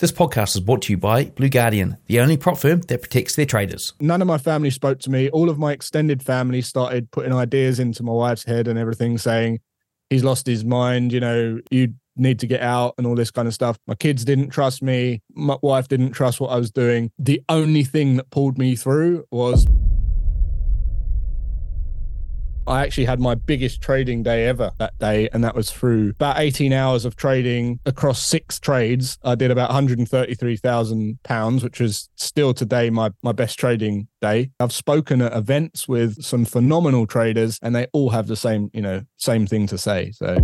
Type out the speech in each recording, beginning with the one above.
This podcast is brought to you by Blue Guardian, the only prop firm that protects their traders. None of my family spoke to me. All of my extended family started putting ideas into my wife's head and everything, saying, he's lost his mind, you know, you need to get out and all this kind of stuff. My kids didn't trust me. My wife didn't trust what I was doing. The only thing that pulled me through was I actually had my biggest trading day ever that day, and that was through about 18 hours of trading across six trades. I did about 133,000 pounds, which is still today my, my best trading day. I've spoken at events with some phenomenal traders, and they all have the same, you know, same thing to say. So.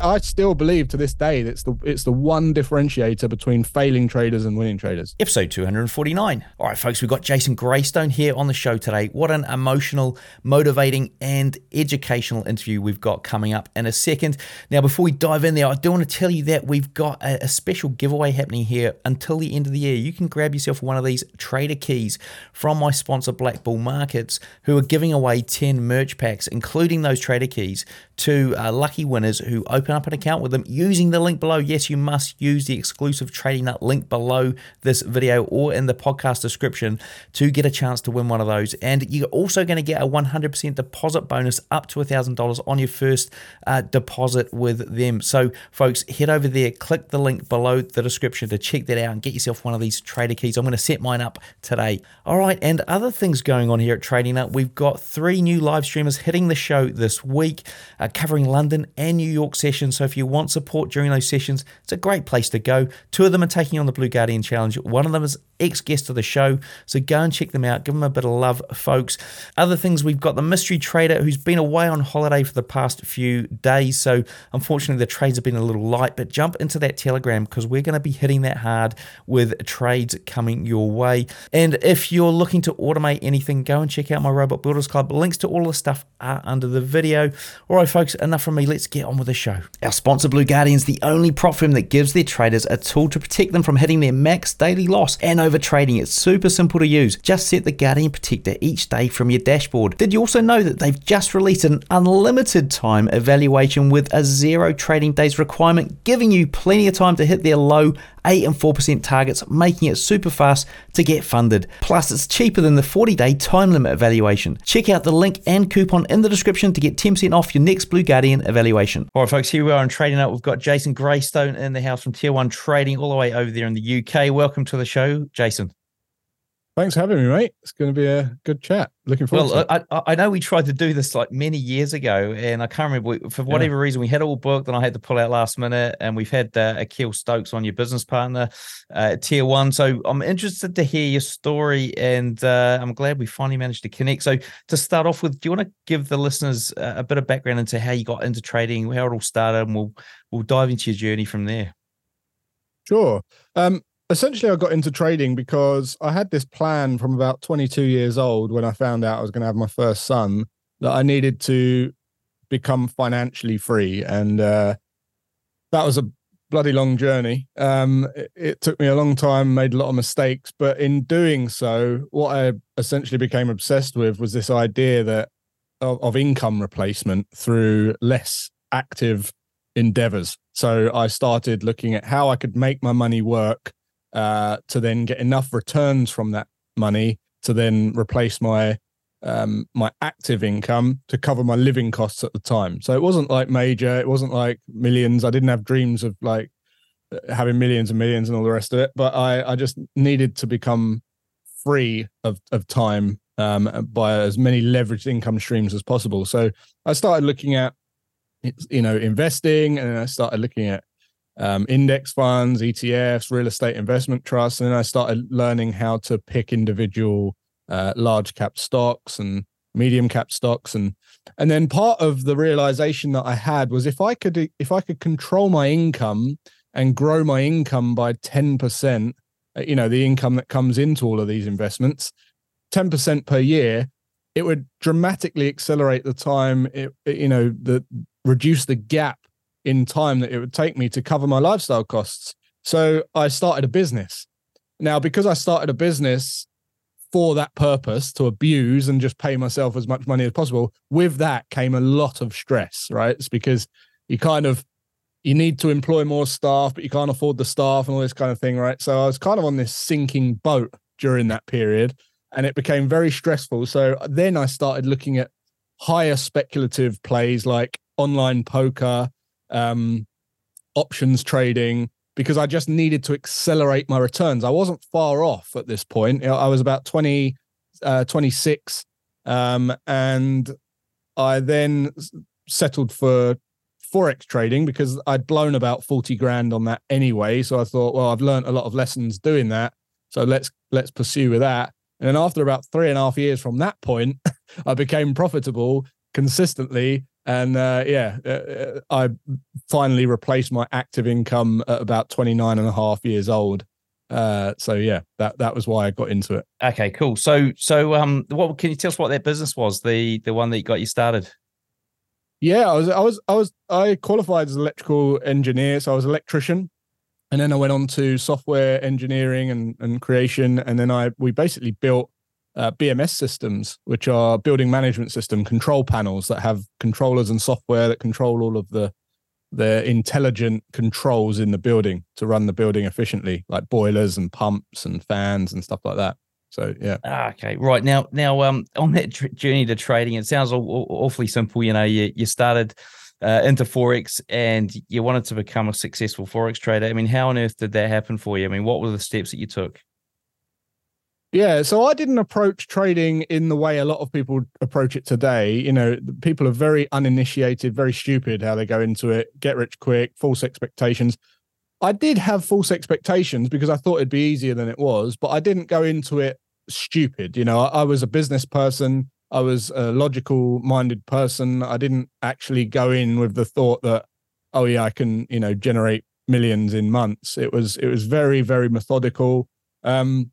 I still believe to this day that it's the it's the one differentiator between failing traders and winning traders. Episode 249. All right, folks, we've got Jason Graystone here on the show today. What an emotional, motivating, and educational interview we've got coming up in a second. Now, before we dive in there, I do want to tell you that we've got a, a special giveaway happening here until the end of the year. You can grab yourself one of these trader keys from my sponsor, BlackBull Markets, who are giving away 10 merch packs, including those trader keys, to uh, lucky winners who open open up an account with them using the link below. Yes, you must use the exclusive Trading Nut link below this video or in the podcast description to get a chance to win one of those. And you're also going to get a 100% deposit bonus up to $1,000 on your first uh, deposit with them. So, folks, head over there, click the link below the description to check that out and get yourself one of these trader keys. I'm going to set mine up today. All right, and other things going on here at Trading Nut. We've got three new live streamers hitting the show this week, uh, covering London and New York sessions sessions. So if you want support during those sessions, it's a great place to go. Two of them are taking on the Blue Guardian Challenge. One of them is ex guest of the show. So go and check them out. Give them a bit of love, folks. Other things, we've got the mystery trader who's been away on holiday for the past few days. So unfortunately, the trades have been a little light, but jump into that Telegram because we're going to be hitting that hard with trades coming your way. And if you're looking to automate anything, go and check out my Robot Builders Club. Links to all the stuff are under the video. All right, folks, enough from me. Let's get on with the show. Our sponsor, Blue Guardian, is the only prop firm that gives their traders a tool to protect them from hitting their max daily loss and over trading. It's super simple to use. Just set the Guardian Protector each day from your dashboard. Did you also know that they've just released an unlimited time evaluation with a zero trading days requirement, giving you plenty of time to hit their low 8 and 4% targets, making it super fast to get funded. Plus, it's cheaper than the 40 day time limit evaluation. Check out the link and coupon in the description to get 10% off your next Blue Guardian evaluation. All right, folks, here we are on Trading Nut. We've got Jason Graystone in the house from Tier 1 Trading all the way over there in the UK. Welcome to the show, Jason. Thanks for having me, mate. It's going to be a good chat. Looking forward. Well, I, I know we tried to do this like many years ago, and I can't remember for whatever yeah. reason we had all booked, and I had to pull out last minute. And we've had uh, Akil Stokes on your business partner, uh, Tier One. So I'm interested to hear your story, and uh, I'm glad we finally managed to connect. So to start off with, do you want to give the listeners a bit of background into how you got into trading, how it all started, and we'll we'll dive into your journey from there. Sure. Um, essentially I got into trading because I had this plan from about 22 years old when I found out I was going to have my first son that I needed to become financially free. And uh, that was a bloody long journey. Um, it, it, took me a long time made a lot of mistakes but in doing so what I essentially became obsessed with was this idea that of, of income replacement through less active endeavors. So I started looking at how I could make my money work uh, to then get enough returns from that money to then replace my um, my active income to cover my living costs at the time. So it wasn't like major, it wasn't like millions. I didn't have dreams of like uh, having millions and millions and all the rest of it. But I I just needed to become free of of time um, by as many leveraged income streams as possible. So I started looking at you know investing, and I started looking at um, index funds, ETFs, real estate investment trusts. And then I started learning how to pick individual uh, large cap stocks and medium cap stocks and and then part of the realization that I had was if I could if I could control my income and grow my income by 10%, uh, you know, the income that comes into all of these investments, 10% per year, it would dramatically accelerate the time it, you know, the reduce the gap in time that it would take me to cover my lifestyle costs. So I started a business. Now, because I started a business for that purpose to abuse and just pay myself as much money as possible, with that came a lot of stress, right? It's because you kind of you need to employ more staff, but you can't afford the staff and all this kind of thing, right? So I was kind of on this sinking boat during that period and it became very stressful. So then I started looking at higher speculative plays like online poker, um, options trading, because I just needed to accelerate my returns. I wasn't far off at this point. I was about 20, uh, 26. Um, and I then settled for forex trading because I'd blown about 40 grand on that anyway. So I thought, well, I've learned a lot of lessons doing that. So let's let's pursue with that. And then after about three and a half years from that point, I became profitable consistently. And uh, yeah, uh, uh, I finally replaced my active income at about 29 and a half years old. Uh, so yeah, that that was why I got into it. Okay, cool. So so um, what can you tell us what that business was? The the one that got you started. Yeah, I was I was I was I qualified as electrical engineer, so I was electrician, and then I went on to software engineering and and creation, and then I we basically built uh, BMS systems, which are building management system control panels that have controllers and software that control all of the the intelligent controls in the building to run the building efficiently, like boilers and pumps and fans and stuff like that. So yeah. Ah, okay, right now, now um, on that tr- journey to trading, it sounds aw- awfully simple. You know, you you started uh, into forex and you wanted to become a successful forex trader. I mean, how on earth did that happen for you? I mean, what were the steps that you took? Yeah, so I didn't approach trading in the way a lot of people approach it today. You know, people are very uninitiated, very stupid how they go into it, get rich quick, false expectations. I did have false expectations because I thought it'd be easier than it was, but I didn't go into it stupid. You know, I, I was a business person, I was a logical minded person. I didn't actually go in with the thought that, oh yeah, I can, you know, generate millions in months. It was it was very, very methodical. Um,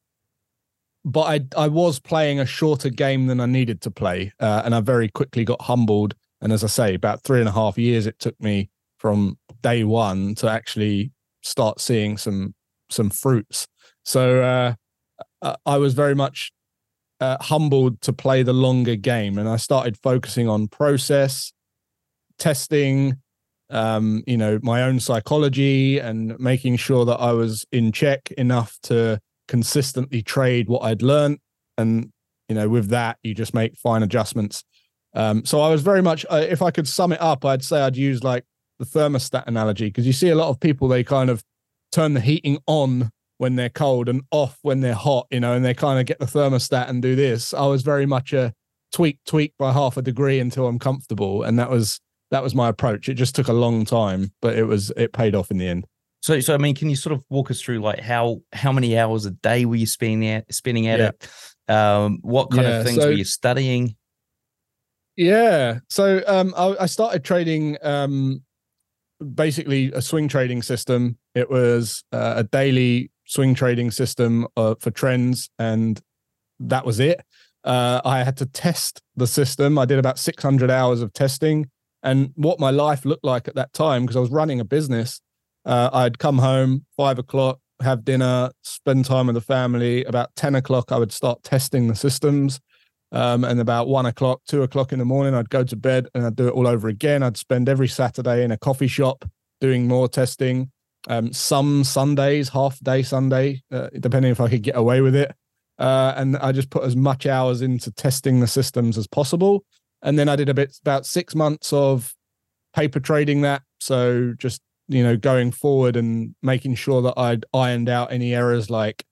but I I was playing a shorter game than I needed to play, uh, and I very quickly got humbled. And as I say, about three and a half years it took me from day one to actually start seeing some some fruits. So uh, I was very much uh, humbled to play the longer game, and I started focusing on process, testing, um, you know, my own psychology, and making sure that I was in check enough to consistently trade what I'd learned, and you know, with that, you just make fine adjustments. Um, so I was very much, uh, if I could sum it up, I'd say I'd use like the thermostat analogy because you see a lot of people they kind of turn the heating on when they're cold and off when they're hot, you know, and they kind of get the thermostat and do this. I was very much a tweak, tweak by half a degree until I'm comfortable, and that was that was my approach. It just took a long time, but it was it paid off in the end. So, so I mean, can you sort of walk us through like how how many hours a day were you spending at spending at yeah. it? Um, what kind yeah, of things so, were you studying? Yeah, so um, I, I started trading um, basically a swing trading system. It was uh, a daily swing trading system uh, for trends, and that was it. Uh, I had to test the system. I did about 600 hours of testing, and what my life looked like at that time because I was running a business. Uh, I'd come home five o'clock, have dinner, spend time with the family. About 10 o'clock, I would start testing the systems. Um, and about one o'clock, two o'clock in the morning, I'd go to bed and I'd do it all over again. I'd spend every Saturday in a coffee shop doing more testing. Um, some Sundays, half day Sunday, uh, depending if I could get away with it. Uh, and I just put as much hours into testing the systems as possible. And then I did a bit about six months of paper trading that. So just you know going forward and making sure that I'd ironed out any errors like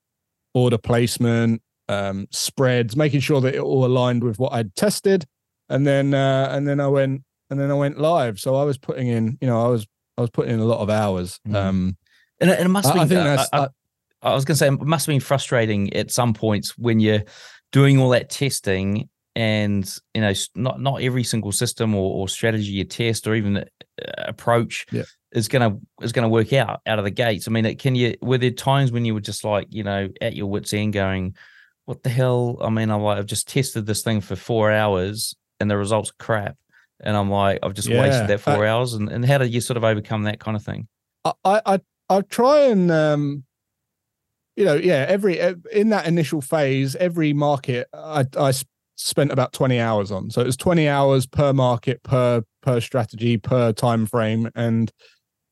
order placement, um, spreads, making sure that it all aligned with what I'd tested, and then uh, and then I went and then I went live. So I was putting in, you know, I was I was putting in a lot of hours. Mm. Um, and, and, it must. I, I think that's. I, I, I was going to say it must have been frustrating at some points when you're doing all that testing and you know not not every single system or, or strategy you test or even approach yeah. Is gonna is gonna work out out of the gates. I mean, it, can you were there times when you were just like you know at your wits end going, what the hell? I mean, I'm like, I've just tested this thing for four hours and the results are crap. And I'm like, I've just yeah, wasted that four I, hours. And, and how did you sort of overcome that kind of thing? I, I, I try and, um, you know, yeah, every, in that initial phase, every market I, I spent about 20 hours on. So it was 20 hours per market, per, per strategy, per time frame. And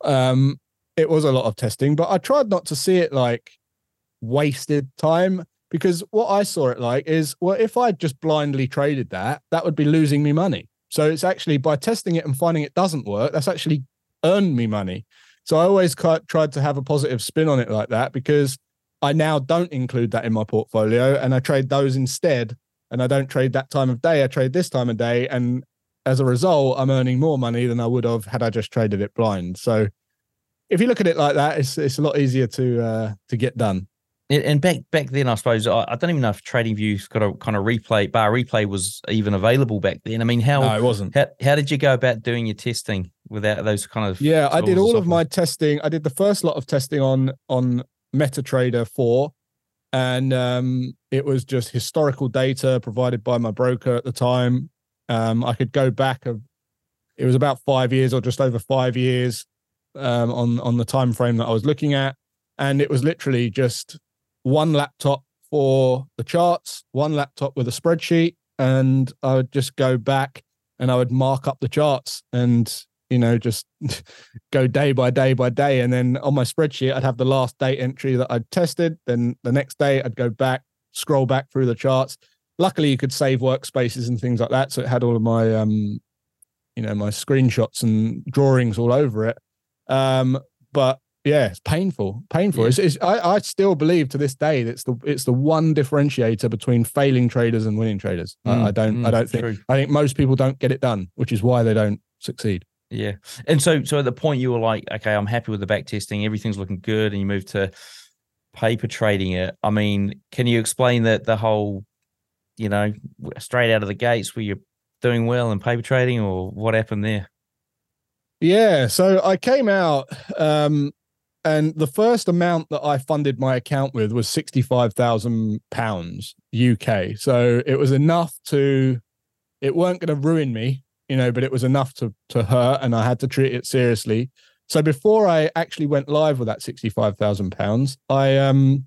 um, it was a lot of testing, but I tried not to see it like wasted time because what I saw it like is, well, if I just blindly traded that, that would be losing me money. So it's actually by testing it and finding it doesn't work, that's actually earned me money. So I always tried to have a positive spin on it like that because I now don't include that in my portfolio and I trade those instead. And I don't trade that time of day. I trade this time of day. And as a result, I'm earning more money than I would have had I just traded it blind. So if you look at it like that, it's it's a lot easier to uh, to get done. And back back then, I suppose I, I don't even know if TradingView's got a kind of replay bar replay was even available back then. I mean, how no, it wasn't. How, how did you go about doing your testing without those kind of? Yeah, I did all of my testing. I did the first lot of testing on on MetaTrader four, and um, it was just historical data provided by my broker at the time. Um, I could go back of it was about five years or just over five years um, on on the time frame that I was looking at, and it was literally just one laptop for the charts, one laptop with a spreadsheet, and I would just go back and I would mark up the charts and you know just go day by day by day. And then on my spreadsheet I'd have the last date entry that I'd tested. Then the next day I'd go back scroll back through the charts luckily you could save workspaces and things like that so it had all of my um you know my screenshots and drawings all over it um but yeah, it's painful, painful. Yeah. It's, it's, I, I still believe to this day that it's the it's the one differentiator between failing traders and winning traders. Mm, I, I, don't mm, I don't think true. I think most people don't get it done, which is why they don't succeed. Yeah, and so so at the point you were like, okay, I'm happy with the back testing, everything's looking good, and you move to paper trading it. I mean, can you explain that the whole, you know, straight out of the gates, were you doing well in paper trading, or what happened there? Yeah, so I came out. Um, and the first amount that I funded my account with was sixty-five thousand pounds UK. So it was enough to, it weren't going to ruin me, you know, but it was enough to to hurt, and I had to treat it seriously. So before I actually went live with that sixty-five thousand pounds, I um,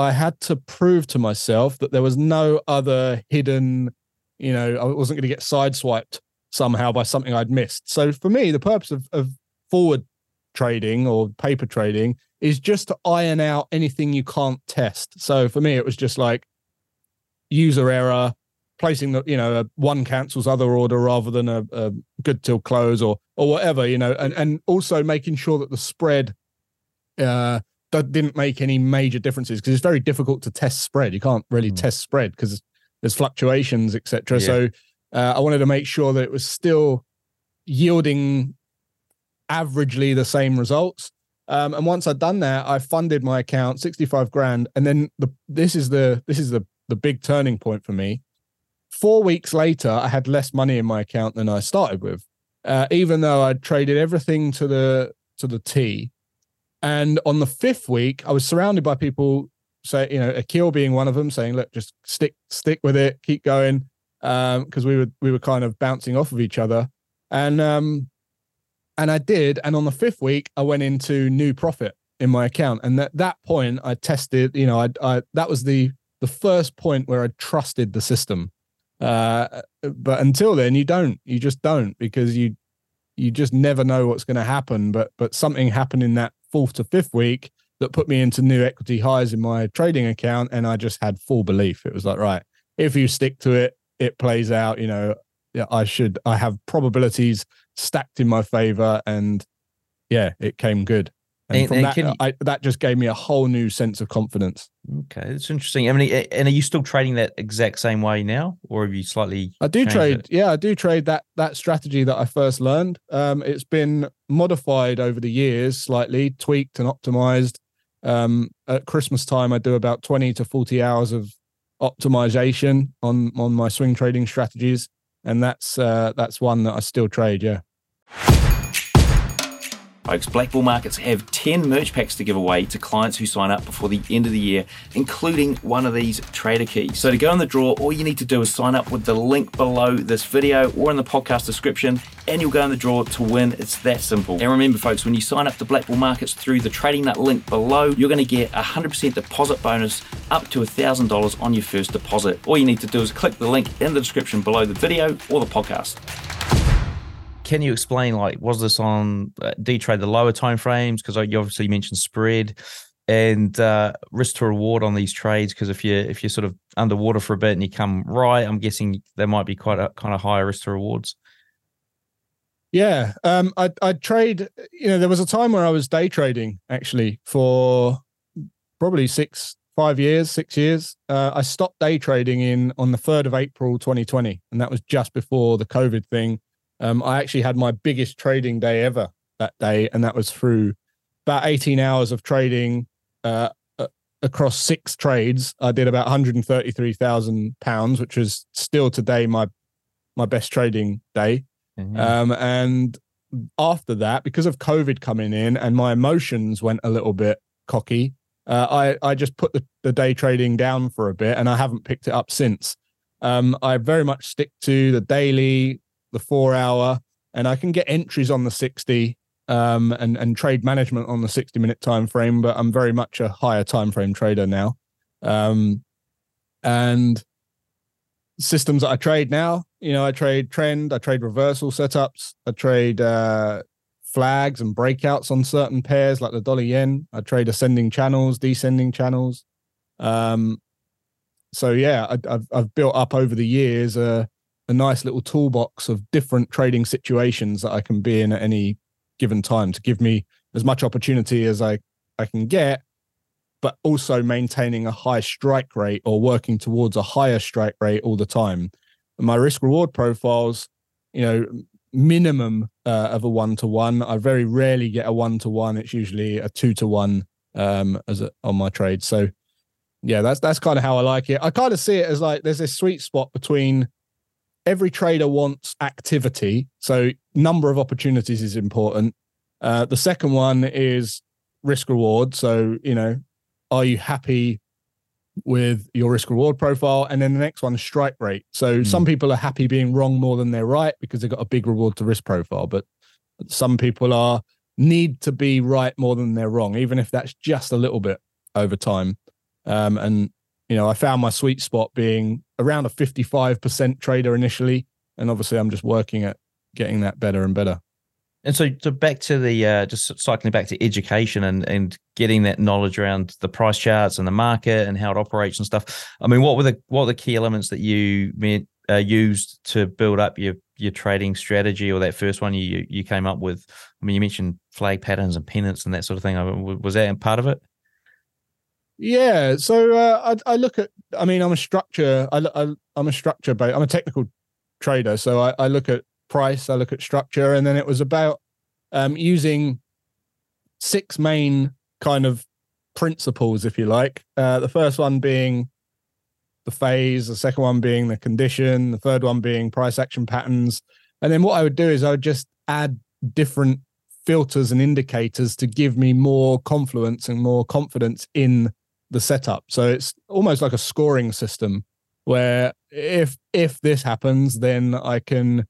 I had to prove to myself that there was no other hidden, you know, I wasn't going to get sideswiped somehow by something I'd missed. So for me, the purpose of, of forward trading or paper trading is just to iron out anything you can't test. So for me, it was just like user error, placing the you know one cancels other order rather than a, a good till close or or whatever you know, and and also making sure that the spread uh didn't make any major differences because it's very difficult to test spread. You can't really mm. test spread because there's fluctuations, etc. Yeah. So uh, I wanted to make sure that it was still yielding averagely the same results. Um, and once I'd done that, I funded my account 65 grand. And then the this is the this is the the big turning point for me. Four weeks later, I had less money in my account than I started with, uh, even though I'd traded everything to the to the T. And on the fifth week, I was surrounded by people say, you know, Akil being one of them, saying, "Look, just stick stick with it, keep going," because um, we were we were kind of bouncing off of each other. And um, and I did. And on the fifth week, I went into new profit in my account. And at that point, I tested. You know, I, I that was the the first point where I trusted the system. Uh, but until then, you don't. You just don't because you you just never know what's going to happen. But but something happened in that fourth to fifth week that put me into new equity highs in my trading account, and I just had full belief. It was like, right, if you stick to it, it plays out. You know, I should. I have probabilities stacked in my favor, and yeah, it came good. And, and from that, you, I, that just gave me a whole new sense of confidence. Okay, it's interesting. I mean, and are you still trading that exact same way now, or have you slightly? I do trade. It? Yeah, I do trade that that strategy that I first learned. Um, it's been modified over the years, slightly tweaked and optimized. Um, at Christmas time, I do about twenty to forty hours of optimization on on my swing trading strategies, and that's uh, that's one that I still trade. Yeah. Folks, BlackBull Markets have 10 merch packs to give away to clients who sign up before the end of the year, including one of these trader keys. So to go in the draw, all you need to do is sign up with the link below this video or in the podcast description, and you'll go in the draw to win. It's that simple. And remember, folks, when you sign up to BlackBull Markets through the Trading Nut link below, you're going to get a 100% deposit bonus up to $1,000 on your first deposit. All you need to do is click the link in the description below the video or the podcast. Can you explain like was this on uh, do trade the lower time frames because you obviously mentioned spread and uh, risk to reward on these trades because if you if you're sort of underwater for a bit and you come right, I'm guessing there might be quite a kind of higher risk to rewards. Yeah, um, I I trade. You know, there was a time where I was day trading actually for probably six, five years, six years. Uh, I stopped day trading in on the third of April, 2020, and that was just before the COVID thing. Um, I actually had my biggest trading day ever that day, and that was through about 18 hours of trading uh, across six trades, I did about 133,000 pounds, which was still today my my best trading day. Mm-hmm. Um, and after that, because of COVID coming in and my emotions went a little bit cocky, uh, I I just put the, the day trading down for a bit, and I haven't picked it up since. Um, I very much stick to the daily, the four hour, and I can get entries on the 60 um, and and trade management on the 60 minute time frame, but I'm very much a higher time frame trader now. Um, and systems that I trade now, you know, I trade trend, I trade reversal setups, I trade uh, flags and breakouts on certain pairs like the dollar yen. I trade ascending channels, descending channels. Um, so yeah, I, have I've built up over the years a nice little toolbox of different trading situations that I can be in at any given time to give me as much opportunity as I, I can get, but also maintaining a high strike rate or working towards a higher strike rate all the time. And my risk reward profiles, you know, minimum uh, of a one to one. I very rarely get a one to one. It's usually a two to one um, as a, on my trade. So yeah, that's that's kind of how I like it. I kind of see it as like there's this sweet spot between every trader wants activity. So number of opportunities is important. Uh, the second one is risk reward. So, you know, are you happy with your risk reward profile? And then the next one is strike rate. So mm. some people are happy being wrong more than they're right because they've got a big reward to risk profile. But some people are need to be right more than they're wrong, even if that's just a little bit over time. Um, and you know, I found my sweet spot being around a 55% trader initially. And obviously, I'm just working at getting that better and better. And so, so back to the uh, just cycling back to education and and getting that knowledge around the price charts and the market and how it operates and stuff. I mean, what were the what were the key elements that you meant, uh, used to build up your your trading strategy or that first one you you came up with? I mean, you mentioned flag patterns and pennants and that sort of thing. Was that part of it? Yeah, so uh, I, I look at. I mean, I'm a structure. I, am a structure, but I'm a technical trader. So I, I look at price. I look at structure, and then it was about um, using six main kind of principles, if you like. Uh, the first one being the phase, the second one being the condition, the third one being price action patterns, and then what I would do is I would just add different filters and indicators to give me more confluence and more confidence in the setup. So it's almost like a scoring system where if if this happens, then I can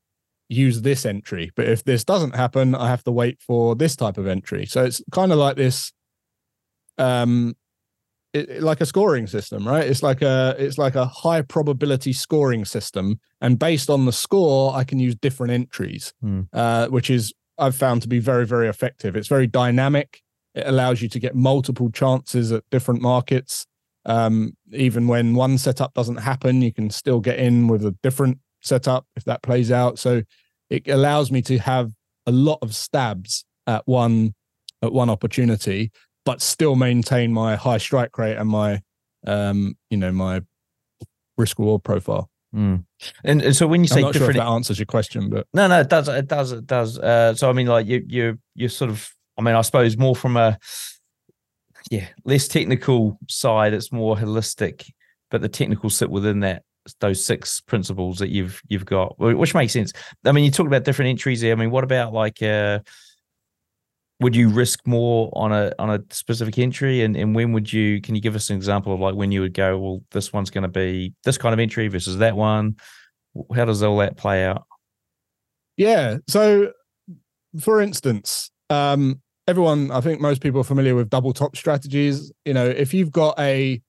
use this entry. But if this doesn't happen, I have to wait for this type of entry. So it's kind of like this um it, like a scoring system, right? It's like a it's like a high probability scoring system, and based on the score, I can use different entries, hmm. uh, which is I've found to be very very effective. It's very dynamic. It allows you to get multiple chances at different markets. Um, even when one setup doesn't happen, you can still get in with a different setup if that plays out. So it allows me to have a lot of stabs at one at one opportunity, but still maintain my high strike rate and my um, you know my risk reward profile. Mm. And, and, so when you say different, sure that answers your question, but no, no, it does, it does, it does. Uh, so I mean, like you, you, you're sort of I mean, I suppose more from a yeah, less technical side, it's more holistic, but the technical sit within that those six principles that you've you've got, which makes sense. I mean, you talked about different entries there. I mean, what about like uh would you risk more on a on a specific entry and, and when would you can you give us an example of like when you would go well this one's going to be this kind of entry versus that one how does all that play out yeah so for instance um everyone, I think most people are familiar with double top strategies. You know, if you've got a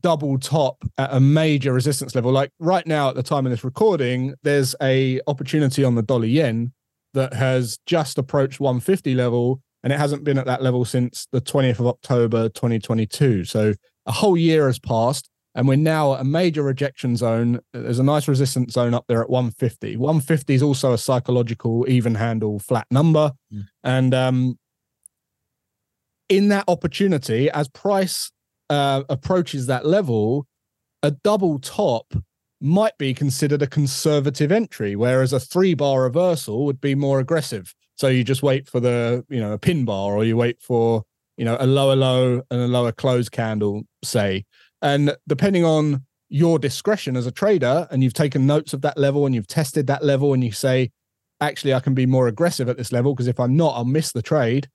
double top at a major resistance level, like right now at the time of this recording, there's a opportunity on the dollar yen that has just approached 150 level and it hasn't been at that level since the 20th of October 2022. So a whole year has passed and we're now at a major rejection zone. There's a nice resistance zone up there at 150. 150 is also a psychological even handle flat number. Mm. And um, in that opportunity, as price uh, approaches that level, a double top might be considered a conservative entry, whereas a three bar reversal would be more aggressive. So you just wait for the, you know, a pin bar or you wait for, you know, a lower low and a lower close candle, say. And depending on your discretion as a trader, and you've taken notes of that level and you've tested that level, and you say, actually, I can be more aggressive at this level because if I'm not, I'll miss the trade.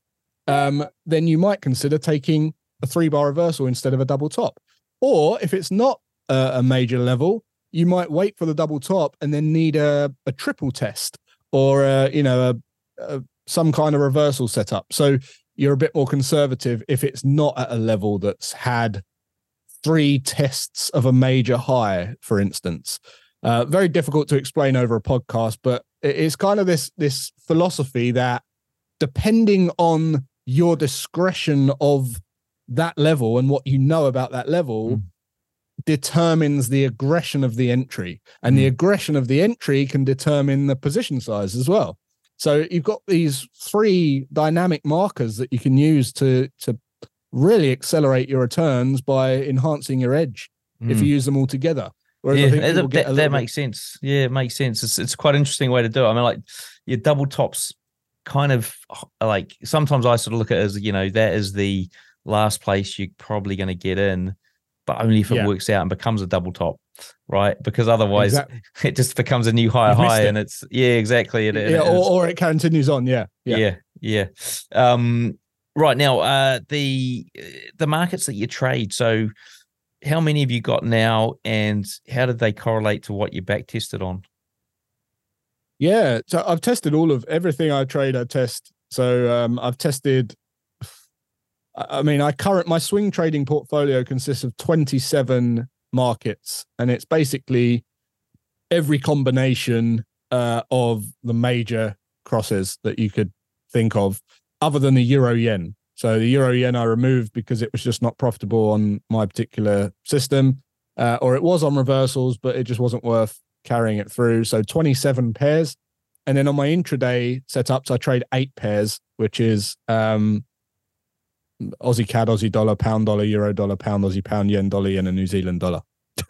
Um, then you might consider taking a three bar reversal instead of a double top. Or if it's not a, a major level, you might wait for the double top and then need a, a triple test or a, you know a, some kind of reversal setup. So you're a bit more conservative if it's not at a level that's had three tests of a major high, for instance. Uh, very difficult to explain over a podcast, but it's kind of this this philosophy that depending on your discretion of that level and what you know about that level mm. determines the aggression of the entry and mm. the aggression of the entry can determine the position size as well so you've got these three dynamic markers that you can use to to really accelerate your returns by enhancing your edge mm. if you use them all together Whereas yeah, that, that, that makes sense. Yeah, it makes sense. It's it's quite an interesting way to do it. I mean, like your double tops, kind of like sometimes I sort of look at it as you know that is the last place you're probably going to get in, but only if it yeah. works out and becomes a double top, right? Because otherwise, exactly. it just becomes a new higher high, it. and it's yeah, exactly. It, yeah, or, or it continues on. Yeah, yeah, yeah. yeah. Um, right now, uh, the the markets that you trade. So, how many have you got now, and how did they correlate to what you back tested on? Yeah, so I've tested all of everything I trade. I test. So um, I've tested. I mean, I current my swing trading portfolio consists of 27 markets, and it's basically every combination uh, of the major crosses that you could think of, other than the euro yen. So the euro yen I removed because it was just not profitable on my particular system, uh, or it was on reversals, but it just wasn't worth carrying it through. So 27 pairs. And then on my intraday setups, I trade eight pairs, which is um, Aussie CAD, Aussie dollar, pound dollar, euro dollar, pound, Aussie pound, yen dollar, yen, and New Zealand dollar.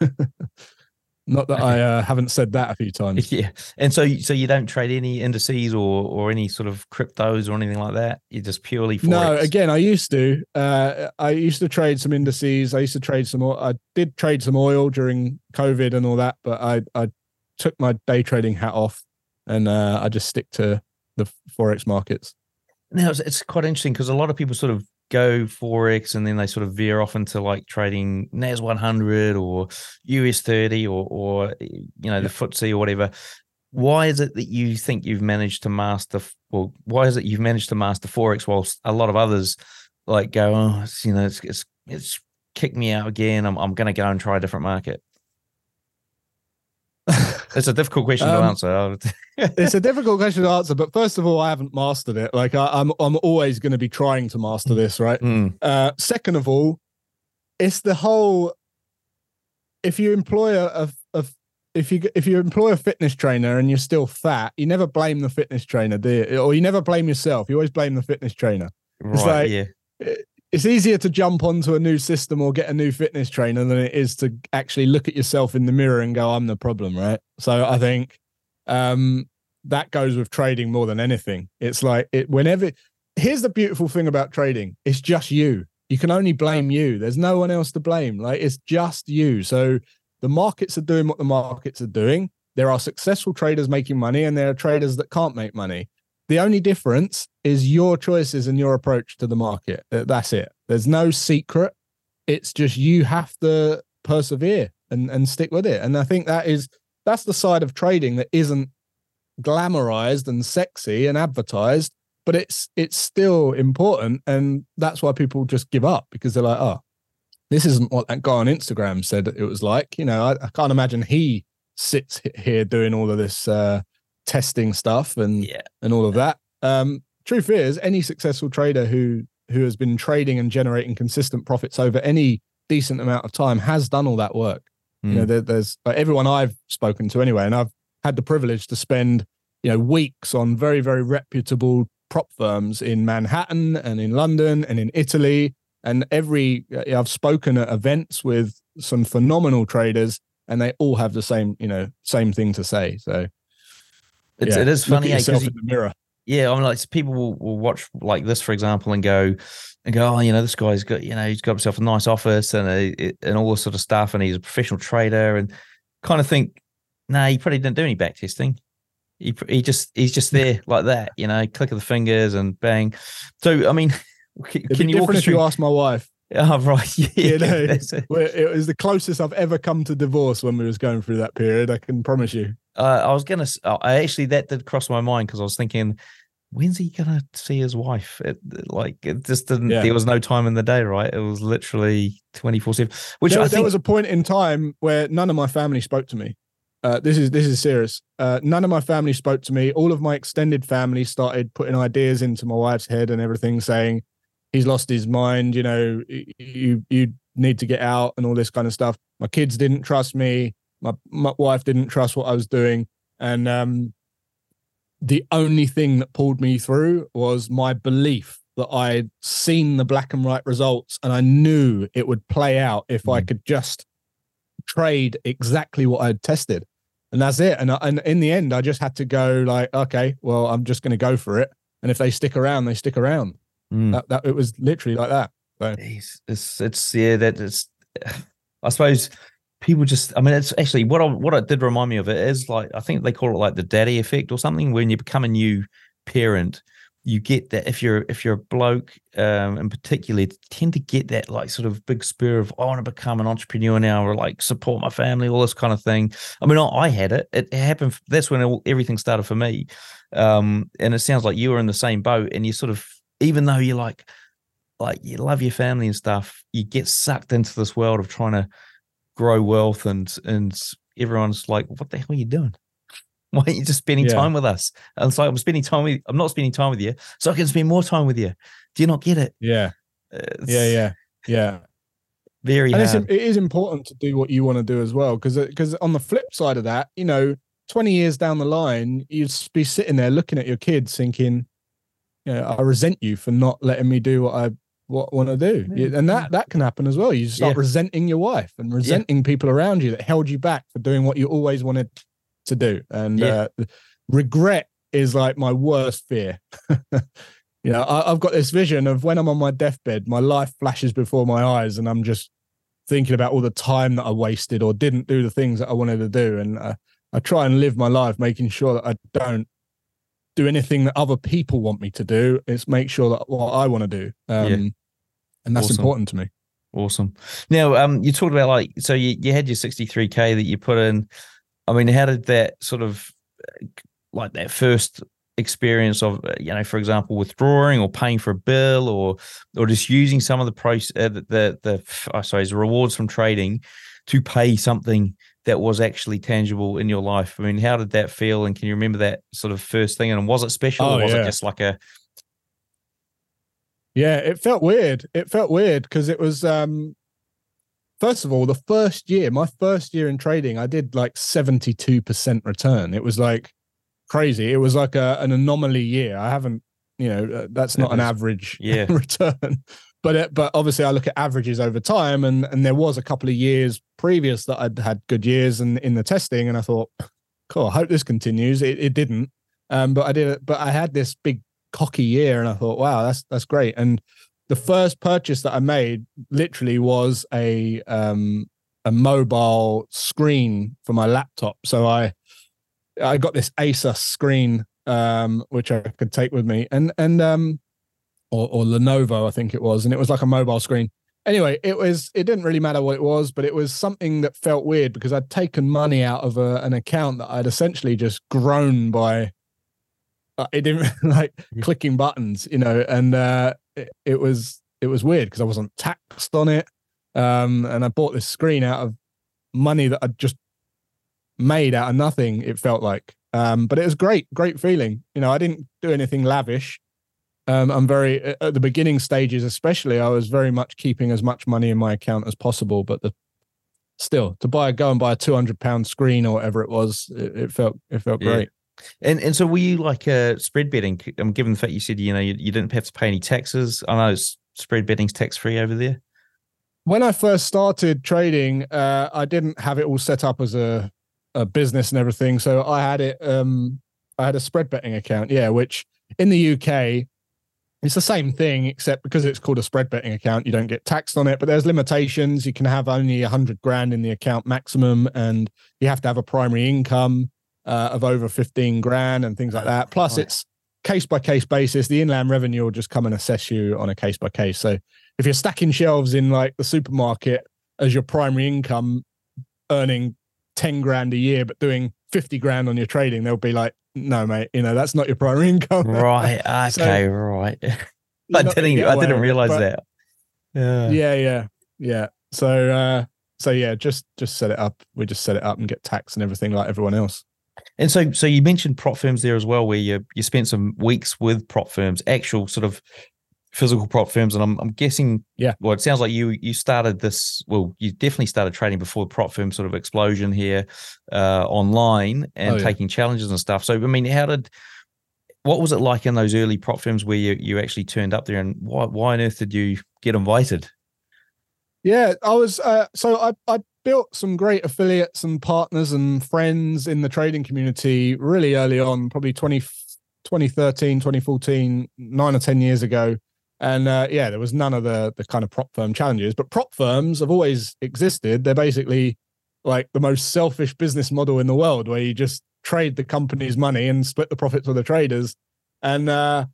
Not that I uh, haven't said that a few times. Yeah, and so so you don't trade any indices or or any sort of cryptos or anything like that. You're just purely forex. no. Again, I used to. Uh, I used to trade some indices. I used to trade some. I did trade some oil during COVID and all that, but I I took my day trading hat off and uh, I just stick to the forex markets. Now it's, it's quite interesting because a lot of people sort of go forex and then they sort of veer off into like trading NAS 100 or US 30 or or you know the FTSE or whatever. Why is it that you think you've managed to master? Well, why is it you've managed to master forex whilst a lot of others like go, oh, it's, you know, it's it's, it's kicked me out again. I'm I'm going to go and try a different market. it's a difficult question um, to answer. it's a difficult question to answer, but first of all, I haven't mastered it. Like I, am I'm, I'm always going to be trying to master mm. this, right? Mm. Uh, second of all, it's the whole. If you employ a, a, a, if you if you employ a fitness trainer and you're still fat, you never blame the fitness trainer, do you? Or you never blame yourself. You always blame the fitness trainer. Right. It's like, yeah it's easier to jump onto a new system or get a new fitness trainer than it is to actually look at yourself in the mirror and go, I'm the problem, right? So I think um, that goes with trading more than anything. It's like it whenever here's the beautiful thing about trading, it's just you. You can only blame you. There's no one else to blame. Like it's just you. So the markets are doing what the markets are doing. There are successful traders making money and there are traders that can't make money. The only difference is your choices and your approach to the market. That's it. There's no secret. It's just you have to persevere and, and stick with it. And I think that is that's the side of trading that isn't glamorized and sexy and advertised, but it's it's still important. And that's why people just give up because they're like, oh, this isn't what that guy on Instagram said it was like. You know, I, I can't imagine he sits here doing all of this uh, testing stuff and Yeah. and all of that. Um, truth is, any successful trader who who has been trading and generating consistent profits over any decent amount of time has done all that work. You know, Mm. there, there's like, everyone I've spoken to anyway, and I've had the privilege to spend you know weeks on very very reputable prop firms in Manhattan and in London and in Italy. And every uh, I've spoken at events with some phenomenal traders, and they all have the same you know same thing to say. So It's, yeah, it is funny at 'cause yourself you- in the mirror. Yeah, I mean, like people will, will watch like this, for example, and go and go, oh, you know, this guy's got, you know, he's got himself a nice office and uh, a, and all this sort of stuff, and he's a professional trader, and kind of think, nah, he probably didn't do any back testing. He he just he's just there like that, you know, click of the fingers and bang. So I mean, can, can you walk if you ask my wife. Oh, right, yeah, You know, that's it. Well, it was the closest I've ever come to divorce when we was going through that period. I can promise you. Uh, I was gonna. uh, I actually that did cross my mind because I was thinking, when's he gonna see his wife? It, like it just didn't. Yeah. There was no time in the day, right? It was literally twenty four seven. Which there, I there think was a point in time where none of my family spoke to me. Uh, this is this is serious. Uh, none of my family spoke to me. All of my extended family started putting ideas into my wife's head and everything, saying he's lost his mind. You know, you you need to get out and all this kind of stuff. My kids didn't trust me. My my wife didn't trust what I was doing, and um, the only thing that pulled me through was my belief that I'd seen the black and white results and I knew it would play out if I Mhm. could just trade exactly what I'd tested. And that's it. And, I- and in the end, I just had to go like, okay, well, I'm just going to go for it. And if they stick around, they stick around. Mm. That, that it was literally like that. Jeez, it's it's yeah that it's. I suppose people just. I mean, it's actually what I, what it did remind me of. It is like I think they call it like the daddy effect or something. When you become a new parent, you get that if you're if you're a bloke, um, in particular, tend to get that like sort of big spur of I want to become an entrepreneur now or like support my family, all this kind of thing. I mean, I, I had it. It happened. That's when it, everything started for me. Um, and it sounds like you were in the same boat, and you sort of even though you're like like you love your family and stuff, you get sucked into this world of trying to grow wealth and and everyone's like, what the hell are you doing? Why aren't you just spending Yeah. time with us? And it's like I'm spending time with I'm not spending time with you, so I can spend more time with you. Do you not get it? Yeah. Uh, it's Yeah. Yeah. Yeah. Very and it's, hard. it is important to do what you want to do as well because because on the flip side of that you know 20 years down the line you'd be sitting there looking at your kids thinking you know i resent you for not letting me do what i what want to do Yeah, and that that can happen as well you start Yeah. resenting your wife and resenting people around you that held you back for doing what you always wanted to do and Yeah. uh, regret is like my worst fear you know I, i've got this vision of when i'm on my deathbed my life flashes before my eyes and i'm just thinking about all the time that I wasted or didn't do the things that I wanted to do. And uh, I try and live my life making sure that I don't do anything that other people want me to do. It's make sure that what I want to do. Um, Yeah. And that's Awesome. important to me. Awesome. Now, um, you talked about like so you, you had your 63k that you put in. I mean, how did that sort of uh, like that first experience of uh, you know, for example, withdrawing or paying for a bill or or just using some of the price uh, the the, the I suppose rewards from trading to pay something that was actually tangible in your life. I mean, how did that feel? And can you remember that sort of first thing? And was it special Oh, or was yeah. it just like a Yeah, it felt weird. It felt weird because it was um first of all, the first year, my first year in trading, I did like 72% return. It was like crazy. It was like a, an anomaly year. I haven't, you know, uh, that's not an average yeah. return. But but obviously I look at averages over time and and there was a couple of years previous that I'd had good years and in the testing and I thought, cool, I hope this continues. It, it didn't. Um, but I did but I had this big cocky year and I thought, wow, that's that's great. And the first purchase that I made literally was a um a mobile screen for my laptop. So I I got this Asus screen um which I could take with me and and um or, or Lenovo I think it was and it was like a mobile screen. Anyway, it was it didn't really matter what it was, but it was something that felt weird because I'd taken money out of a, an account that I'd essentially just grown by uh, it didn't like Mhm. clicking buttons, you know, and uh it, it was it was weird because I wasn't taxed on it. Um and I bought this screen out of money that I'd just made out of nothing, it felt like. Um, but it was great, great feeling. You know, I didn't do anything lavish. Um, I'm very at the beginning stages, especially. I was very much keeping as much money in my account as possible. But the still to buy a go and buy a 200 pound screen or whatever it was, it, it felt it felt yeah. great. And and so were you like uh, spread betting? Um, given the fact you said you know you, you didn't have to pay any taxes. I know spread betting's tax free over there. When I first started trading, uh, I didn't have it all set up as a a business and everything. So I had it. Um, I had a spread betting account. Yeah, which in the UK it's the same thing, except because it's called a spread betting account, you don't get taxed on it. But there's limitations. You can have only a hundred grand in the account maximum, and you have to have a primary income uh, of over 15 grand and things like that. Plus, it's case by case basis. The inland revenue will just come and assess you on a case by case. So if you're stacking shelves in like the supermarket as your primary income, earning 10 grand a year, but doing 50 grand on your trading, they'll be like, no, mate, you know, that's not your primary income. Right. Okay. so, right. I didn't, I didn't realize that. Yeah. Yeah. Yeah. Yeah. So, uh, so yeah, just just set it up. We just set it up and get tax and everything like everyone else. And so, so you mentioned prop firms there as well, where you you spent some weeks with prop firms, actual sort of physical prop firms, and I'm I'm guessing, yeah. Well, it sounds like you you started this. Well, you definitely started trading before the prop firm sort of explosion here uh, online and oh, yeah. taking challenges and stuff. So, I mean, how did what was it like in those early prop firms where you you actually turned up there, and why why on earth did you get invited? Yeah, I was. Uh, so I I built some great affiliates and partners and friends in the trading community really early on, probably 20, 2013, 2014, nine or 10 years ago. And uh, yeah, there was none of the the kind of prop firm challenges, but prop firms have always existed. They're basically like the most selfish business model in the world, where you just trade the company's money and split the profits with the traders. And uh,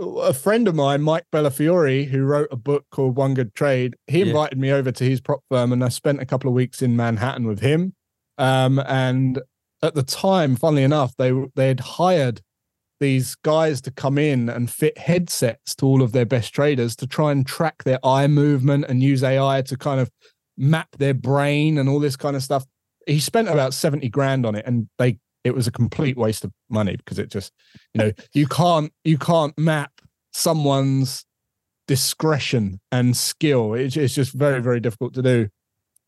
a friend of mine, Mike Bellafiore, who wrote a book called One Good Trade, he yeah. invited me over to his prop firm, and I spent a couple of weeks in Manhattan with him. Um, and at the time, funnily enough, they they had hired these guys to come in and fit headsets to all of their best traders to try and track their eye movement and use AI to kind of map their brain and all this kind of stuff. He spent about 70 grand on it and they it was a complete waste of money because it just you know you can't you can't map someone's discretion and skill. It's, it's just very very difficult to do.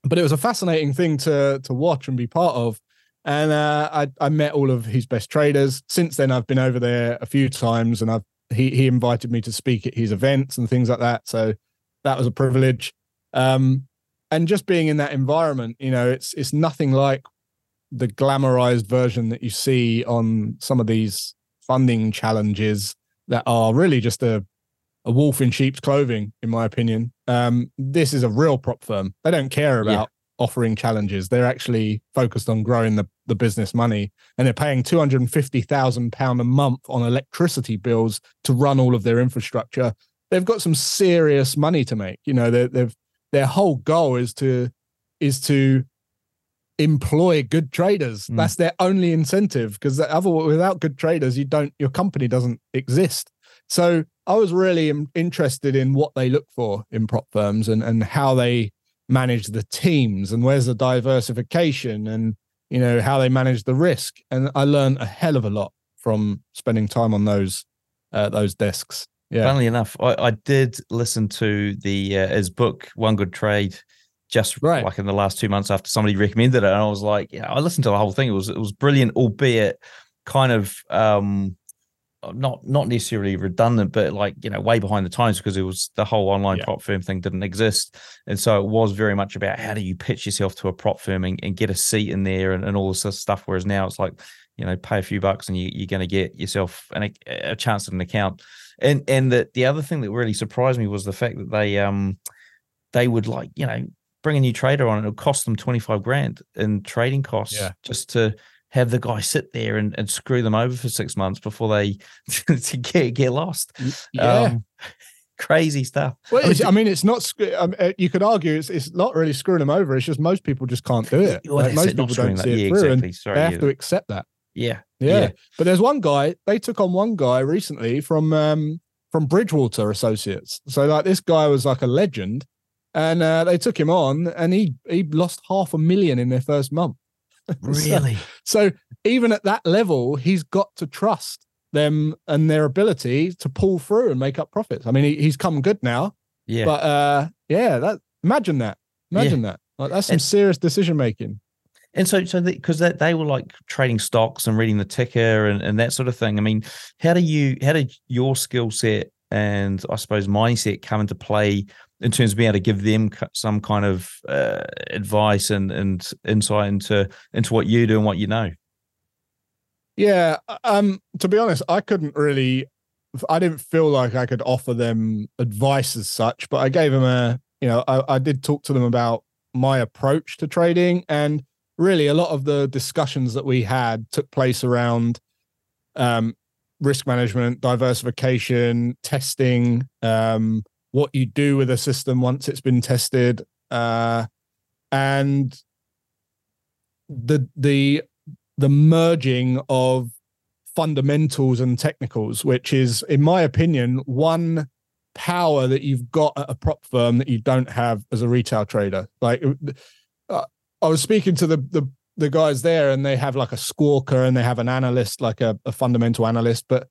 But it was a fascinating thing to to watch and be part of and uh, I, I met all of his best traders since then i've been over there a few times and i've he, he invited me to speak at his events and things like that so that was a privilege um, and just being in that environment you know it's it's nothing like the glamorized version that you see on some of these funding challenges that are really just a a wolf in sheep's clothing, in my opinion. Um, this is a real prop firm. They don't care about. Offering challenges. They're actually focused on growing the, the business money, and they're paying two hundred and fifty thousand pound a month on electricity bills to run all of their infrastructure. They've got some serious money to make. You know, they've their whole goal is to is to employ good traders. Mm. That's their only incentive because other without good traders, you don't your company doesn't exist. So I was really interested in what they look for in prop firms and and how they manage the teams and where's the diversification and you know how they manage the risk. And I learned a hell of a lot from spending time on those uh, those desks. Yeah. Funnily enough, I, I did listen to the uh, his book One Good Trade just right. like in the last two months after somebody recommended it. And I was like, yeah, I listened to the whole thing. It was it was brilliant, albeit kind of um not not necessarily redundant, but like you know, way behind the times because it was the whole online yeah. prop firm thing didn't exist, and so it was very much about how do you pitch yourself to a prop firm and, and get a seat in there and, and all this stuff. Whereas now it's like you know, pay a few bucks and you, you're going to get yourself an, a chance at an account. And and the the other thing that really surprised me was the fact that they um they would like you know bring a new trader on, and it'll cost them 25 grand in trading costs yeah. just to have the guy sit there and, and screw them over for six months before they to get get lost. Yeah. Um, crazy stuff. Well, I mean, it's not. Um, uh, you could argue it's it's not really screwing them over. It's just most people just can't do it. Well, like most people don't see it through, exactly. and Sorry, they have yeah. to accept that. Yeah. yeah, yeah. But there's one guy. They took on one guy recently from um from Bridgewater Associates. So like this guy was like a legend, and uh, they took him on, and he he lost half a million in their first month. Really? so, so even at that level, he's got to trust them and their ability to pull through and make up profits. I mean, he, he's come good now. Yeah. But uh, yeah, that imagine that. Imagine that. Like that's some And- serious decision making. And so, so because they, they were like trading stocks and reading the ticker and, and that sort of thing. I mean, how do you, how did your skill set and I suppose mindset come into play in terms of being able to give them some kind of uh, advice and, and insight into, into what you do and what you know? Yeah. Um, to be honest, I couldn't really I didn't feel like I could offer them advice as such, but I gave them a, you know, I, I did talk to them about my approach to trading. And really a lot of the discussions that we had took place around um, risk management, diversification, testing, um, what you do with a system once it's been tested. Uh, and the the the merging of fundamentals and technicals, which is, in my opinion, one power that you've got at a prop firm that you don't have as a retail trader. Like, uh, I was speaking to the the the guys there, and they have like a squawker, and they have an analyst, like a, a fundamental analyst, but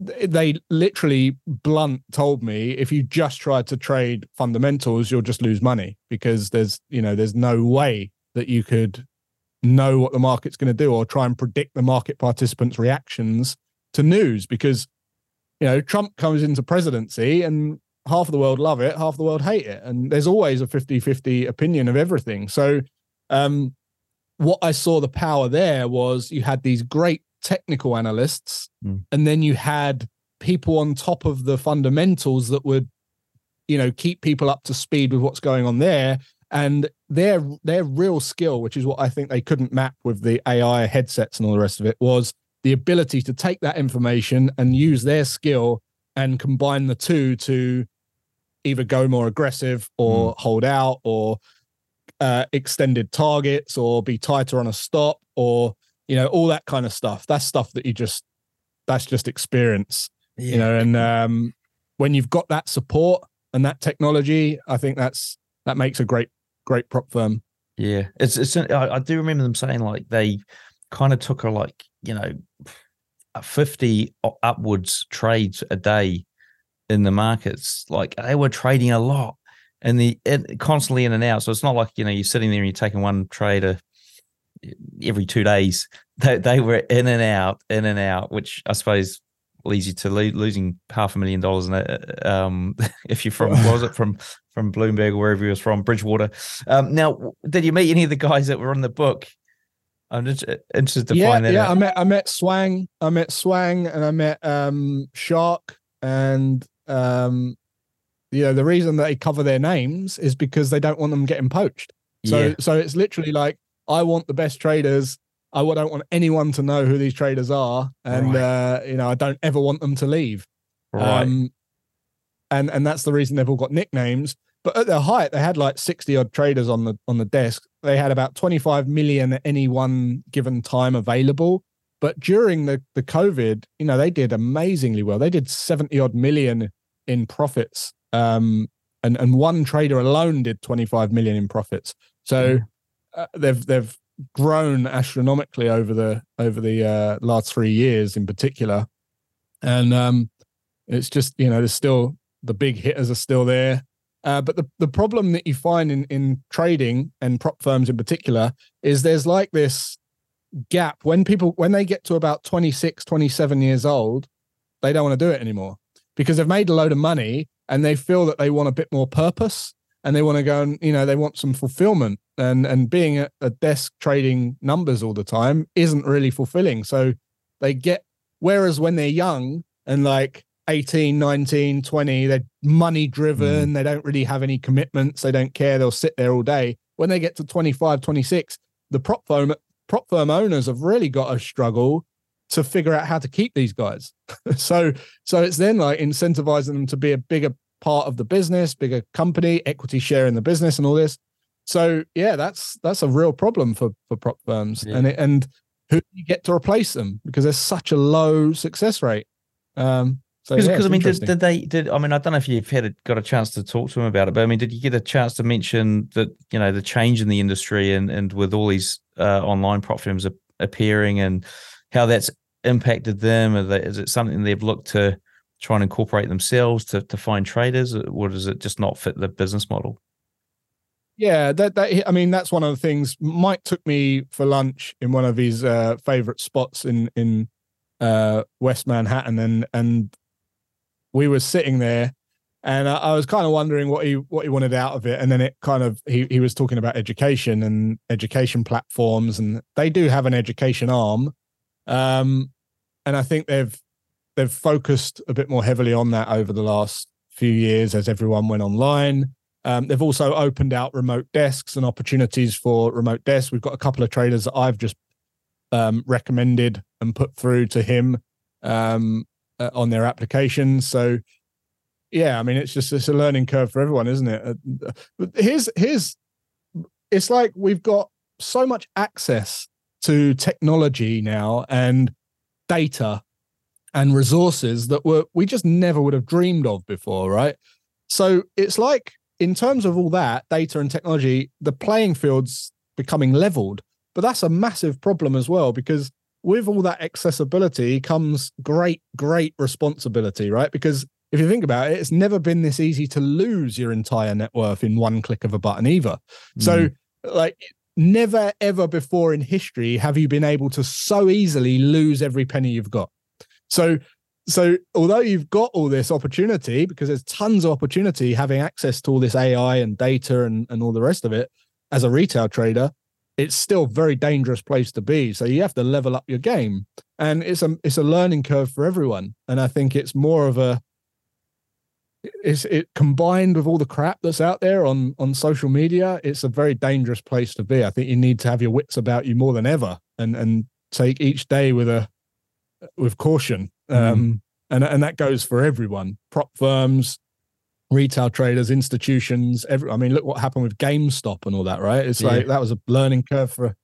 they literally blunt told me if you just try to trade fundamentals you'll just lose money because there's you know there's no way that you could know what the market's going to do or try and predict the market participants reactions to news because you know Trump comes into presidency and half of the world love it half the world hate it and there's always a 50-50 opinion of everything. So um what I saw the power there was you had these great technical analysts Mm. and then you had people on top of the fundamentals that would you know keep people up to speed with what's going on there and their their real skill which is what i think they couldn't map with the ai headsets and all the rest of it was the ability to take that information and use their skill and combine the two to either go more aggressive or hold out or uh, extended targets or be tighter on a stop or you know all that kind of stuff that's stuff that you just that's just experience you know and um when you've got that support and that technology i think that's that makes a great great prop firm Yeah, it's it's. I, I do remember them saying like they kind of took a like you know, fifty upwards trades a day in the markets. Like they were trading a lot and the and constantly in and out. So it's not like you know you're sitting there and you're taking one trade a, every two days. They they were in and out, in and out, which I suppose leads you to lo- losing half a million dollars in it. Um, if you're from was it from from Bloomberg or wherever he was from, Bridgewater. Um, now, did you meet any of the guys that were on the book? I'm just uh, interested to yeah find that yeah out. i met i met swang i met swang and i met um shark and um you know the reason that they cover their names is because they don't want them getting poached so yeah, so it's literally like I want the best traders. I don't want anyone to know who these traders are, and Right. uh, you know I don't ever want them to leave. right. Um, and and that's the reason they've all got nicknames. But at their height, they had like sixty odd traders on the on the desk. They had about twenty five million at any one given time available. But during the the COVID, you know, they did amazingly well. They did seventy odd million in profits. Um, and and one trader alone did twenty five million in profits. So uh, they've they've grown astronomically over the over the uh, last three years in particular, and um, it's just you know there's still the big hitters are still there. Uh, but the, the problem that you find in, in trading and prop firms in particular is there's like this gap. When people when they get to about 26 27 years old they don't want to do it anymore because they've made a load of money and they feel that they want a bit more purpose and they want to go and you know they want some fulfillment. And and being at a desk trading numbers all the time isn't really fulfilling. So they get whereas when they're young and like 18 19 20 they're money driven mm. they don't really have any commitments they don't care they'll sit there all day. When they get to 25 26 the prop firm prop firm owners have really got a struggle to figure out how to keep these guys. So so it's then like incentivizing them to be a bigger part of the business bigger company equity share in the business and all this so yeah that's that's a real problem for for prop firms Yeah. and it, and who do you get to replace them because there's such a low success rate um So because yeah, I mean, did, did they? Did I mean? I don't know if you've had a, got a chance to talk to them about it, but I mean, did you get a chance to mention that you know the change in the industry and and with all these uh, online prop firms appearing and how that's impacted them? They, is it something they've looked to try and incorporate themselves to to find traders, or does it just not fit the business model? Yeah, that that I mean that's one of the things. Mike took me for lunch in one of his uh, favorite spots in in uh, West Manhattan, and and we were sitting there, and I, I was kind of wondering what he what he wanted out of it, and then it kind of he he was talking about education and education platforms, and they do have an education arm, um, and I think they've they've focused a bit more heavily on that over the last few years as everyone went online. Um, they've also opened out remote desks and opportunities for remote desks. We've got a couple of traders that I've just um, recommended and put through to him um, uh, on their applications. So, yeah, I mean, it's just it's a learning curve for everyone, isn't it? Uh, here's here's it's like we've got so much access to technology now and data and resources that were we just never would have dreamed of before, right? So it's like in terms of all that data and technology, the playing field's becoming leveled. But that's a massive problem as well because with all that accessibility comes great, great responsibility, right? Because if you think about it, it's never been this easy to lose your entire net worth in one click of a button either. Mm. So, like, never ever before in history have you been able to so easily lose every penny you've got. So, so although you've got all this opportunity because there's tons of opportunity having access to all this AI and data and, and all the rest of it as a retail trader, it's still a very dangerous place to be. So you have to level up your game. And it's a it's a learning curve for everyone. And I think it's more of a it's it combined with all the crap that's out there on on social media, it's a very dangerous place to be. I think you need to have your wits about you more than ever and and take each day with a with caution um, mm. and and that goes for everyone prop firms retail traders institutions every i mean look what happened with gamestop and all that right it's yeah. like that was a learning curve for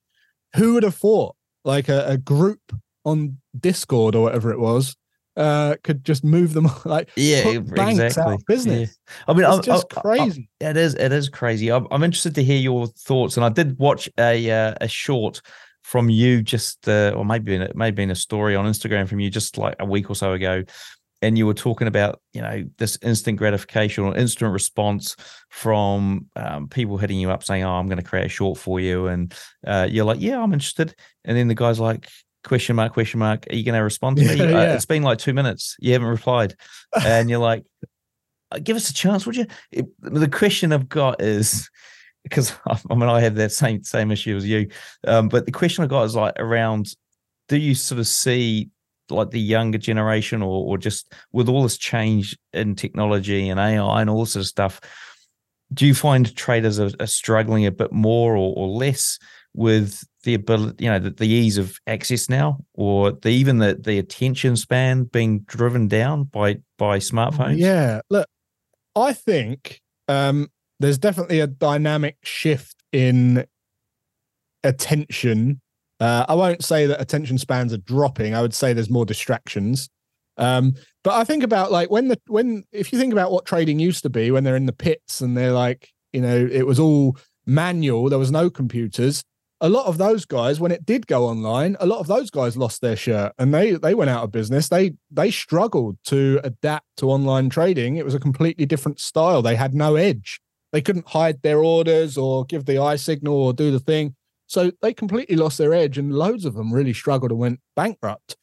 who would have thought like a, a group on discord or whatever it was uh could just move them like yeah exactly business yeah. i mean it's I'm, just I, crazy I, it is it is crazy I'm, I'm interested to hear your thoughts and i did watch a uh, a short from you just uh, or maybe in, it may have been a story on Instagram from you just like a week or so ago and you were talking about you know this instant gratification or instant response from um, people hitting you up saying oh i'm going to create a short for you and uh, you're like yeah i'm interested and then the guy's like question mark question mark are you going to respond to me? Yeah. Uh, it's been like two minutes. You haven't replied. And you're like uh, give us a chance would you? It, the question i've got is because I mean I have that same same issue as you. Um, but the question I got is like around: Do you sort of see like the younger generation, or or just with all this change in technology and AI and all this sort of stuff? Do you find traders are, are struggling a bit more or, or less with the ability, you know, the, the ease of access now, or the, even the the attention span being driven down by by smartphones? Yeah, look, I think um, there's definitely a dynamic shift in attention. Uh, I won't say that attention spans are dropping. I would say there's more distractions. Um, but I think about like when the when if you think about what trading used to be when they're in the pits and they're like you know it was all manual, there was no computers. A lot of those guys, when it did go online, a lot of those guys lost their shirt and they they went out of business. They they struggled to adapt to online trading. It was a completely different style. They had no edge. They couldn't hide their orders or give the eye signal or do the thing. So they completely lost their edge, and loads of them really struggled and went bankrupt.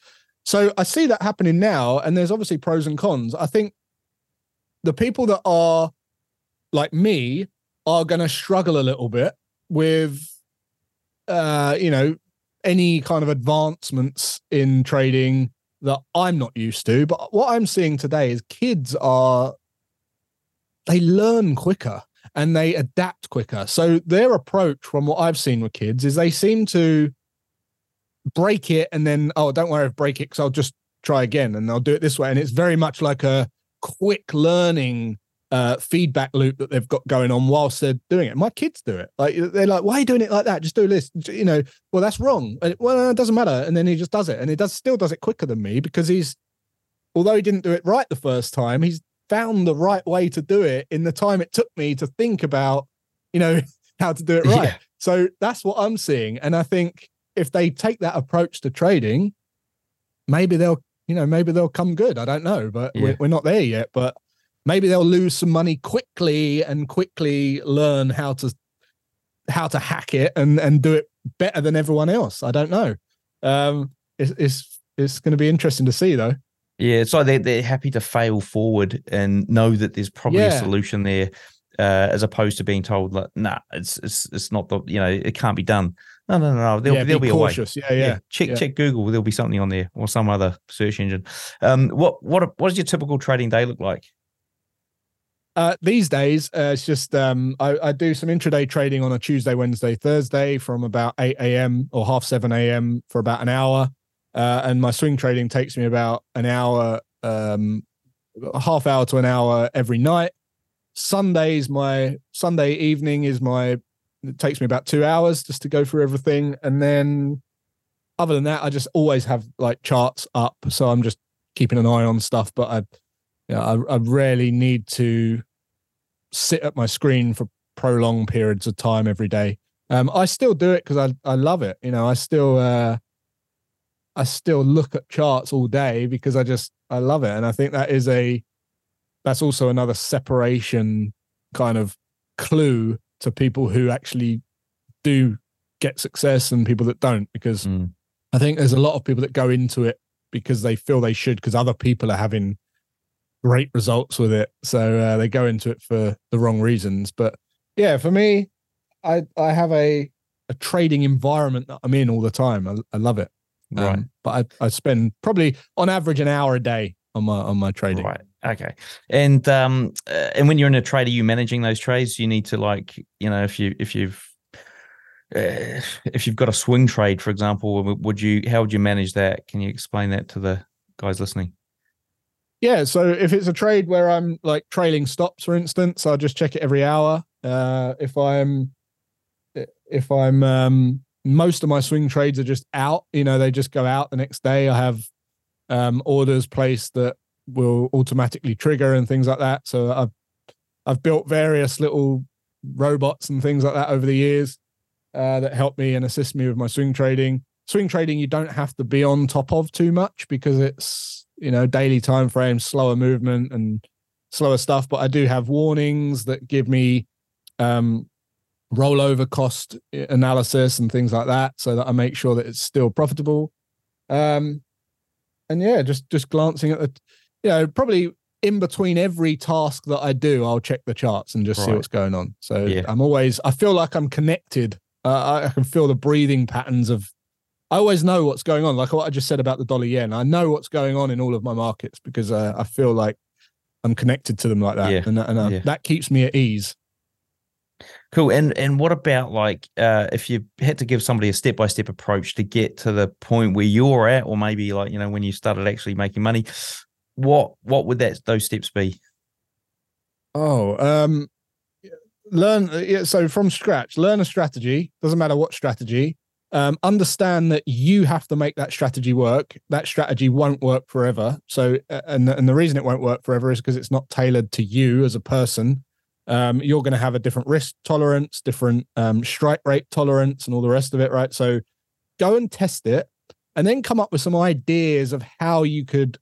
So I see that happening now, and there's obviously pros and cons. I think the people that are like me are going to struggle a little bit with, uh, you know, any kind of advancements in trading that I'm not used to. But what I'm seeing today is kids are they learn quicker and they adapt quicker. So their approach, from what I've seen with kids, is they seem to break it and then oh, don't worry, I've break it because I'll just try again and I'll do it this way. And it's very much like a quick learning uh, feedback loop that they've got going on whilst they're doing it. My kids do it. Like they're like, "Why are you doing it like that? Just do this." You know, well, that's wrong. And, well, it doesn't matter. And then he just does it, and he does still does it quicker than me because he's although he didn't do it right the first time, he's found the right way to do it in the time it took me to think about, you know, how to do it right. Yeah. So that's what I'm seeing. And I think if they take that approach to trading, maybe they'll, you know, maybe they'll come good. I don't know, but yeah. we're, we're not there yet. But maybe they'll lose some money quickly and quickly learn how to how to hack it and and do it better than everyone else. I don't know. Um, it's it's it's going to be interesting to see though. Yeah, so they're they're happy to fail forward and know that there's probably yeah. a solution there, uh, as opposed to being told like, nah, it's it's it's not the you know it can't be done. No, no, no, no. There'll, yeah, there'll be, be cautious. a way. Yeah, yeah. yeah check yeah. check Google. There'll be something on there or some other search engine. Um, what what what does your typical trading day look like? Uh, these days, uh, it's just um, I, I, do some intraday trading on a Tuesday, Wednesday, Thursday from about 8 a.m. or half 7 a.m. for about an hour. Uh, and my swing trading takes me about an hour, um, a half hour to an hour every night. Sundays, my Sunday evening is my, it takes me about two hours just to go through everything. And then other than that, I just always have like charts up. So I'm just keeping an eye on stuff, but I, yeah, I, I rarely need to sit at my screen for prolonged periods of time every day. Um, I still do it because I I love it. You know, I still uh, I still look at charts all day because I just I love it, and I think that is a that's also another separation kind of clue to people who actually do get success and people that don't because mm. I think there's a lot of people that go into it because they feel they should because other people are having great results with it. So uh, they go into it for the wrong reasons. But yeah, for me, I I have a a trading environment that I'm in all the time. I, I love it. Um, right. but I, I spend probably on average an hour a day on my on my trading. Right. Okay. And um uh, and when you're in a trade, are you managing those trades? You need to like you know if you if you've uh, if you've got a swing trade, for example, would you how would you manage that? Can you explain that to the guys listening? Yeah, so if it's a trade where I'm like trailing stops, for instance, I'll just check it every hour. Uh, if I'm if I'm um, most of my swing trades are just out, you know, they just go out the next day. I have um, orders placed that will automatically trigger and things like that. So I've I've built various little robots and things like that over the years uh, that help me and assist me with my swing trading. Swing trading, you don't have to be on top of too much because it's you know daily time frames slower movement and slower stuff but i do have warnings that give me um rollover cost analysis and things like that so that i make sure that it's still profitable um and yeah just just glancing at the you know probably in between every task that i do i'll check the charts and just right. see what's going on so yeah. i'm always i feel like i'm connected uh, I can feel the breathing patterns of I always know what's going on. Like what I just said about the dollar yen, I know what's going on in all of my markets because uh, I feel like I'm connected to them like that, yeah. and, and uh, yeah. that keeps me at ease. Cool. And and what about like uh, if you had to give somebody a step by step approach to get to the point where you're at, or maybe like you know when you started actually making money, what what would that those steps be? Oh, um, learn. Yeah, so from scratch, learn a strategy. Doesn't matter what strategy um, understand that you have to make that strategy work. That strategy won't work forever. So, and and the reason it won't work forever is because it's not tailored to you as a person. Um, you're going to have a different risk tolerance, different um, strike rate tolerance, and all the rest of it, right? So, go and test it, and then come up with some ideas of how you could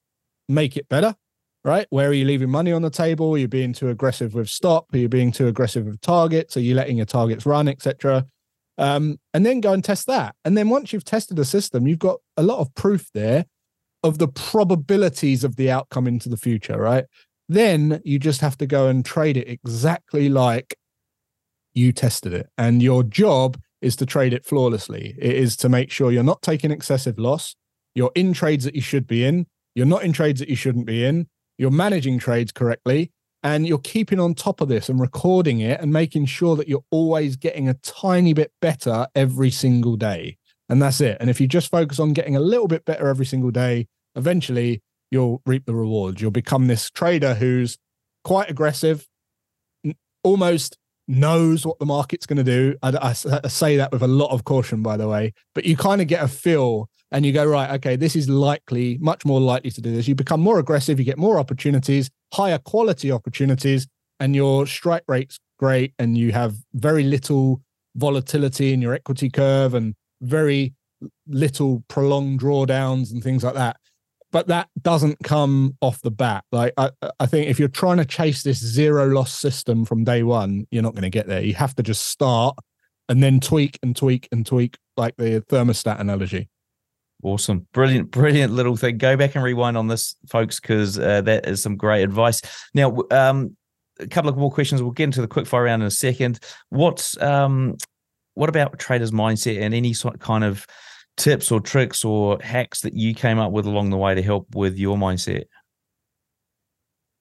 make it better. Right? Where are you leaving money on the table? Are you being too aggressive with stop? Are you being too aggressive with targets? Are you letting your targets run, etc.? um, and then go and test that. And then once you've tested a system, you've got a lot of proof there of the probabilities of the outcome into the future, right? Then you just have to go and trade it exactly like you tested it. And your job is to trade it flawlessly. It is to make sure you're not taking excessive loss. You're in trades that you should be in. You're not in trades that you shouldn't be in. You're managing trades correctly and you're keeping on top of this and recording it and making sure that you're always getting a tiny bit better every single day. And that's it. And if you just focus on getting a little bit better every single day, eventually you'll reap the rewards. You'll become this trader who's quite aggressive, almost knows what the market's going to do. I, I, I, say that with a lot of caution, by the way, but you kind of get a feel and you go, right, okay, this is likely, much more likely to do this. You become more aggressive, you get more opportunities, higher quality opportunities, and your strike rate's great. And you have very little volatility in your equity curve and very little prolonged drawdowns and things like that but that doesn't come off the bat. Like I, I think if you're trying to chase this zero loss system from day one, you're not going to get there. You have to just start and then tweak and tweak and tweak, like the thermostat analogy. Awesome, brilliant, brilliant little thing. Go back and rewind on this, folks, because uh, that is some great advice. Now, um, a couple of more questions. We'll get into the quick fire round in a second. What's um, what about traders' mindset and any sort of kind of tips or tricks or hacks that you came up with along the way to help with your mindset?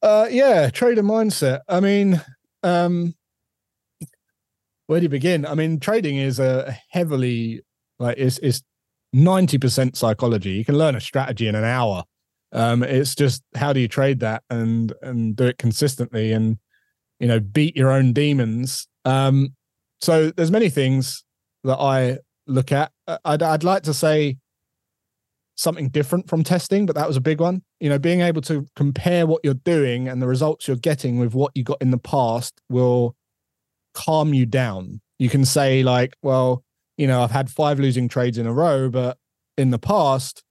Uh, yeah, trader mindset. I mean, um, where do you begin? I mean, trading is a heavily like it's it's ninety percent psychology. You can learn a strategy in an hour. Um, it's just how do you trade that and and do it consistently and you know beat your own demons. Um, so there's many things that I look at. Uh, I'd, I'd like to say something different from testing, but that was a big one. You know, being able to compare what you're doing and the results you're getting with what you got in the past will calm you down. You can say, like, well, you know, I've had five losing trades in a row, but in the past,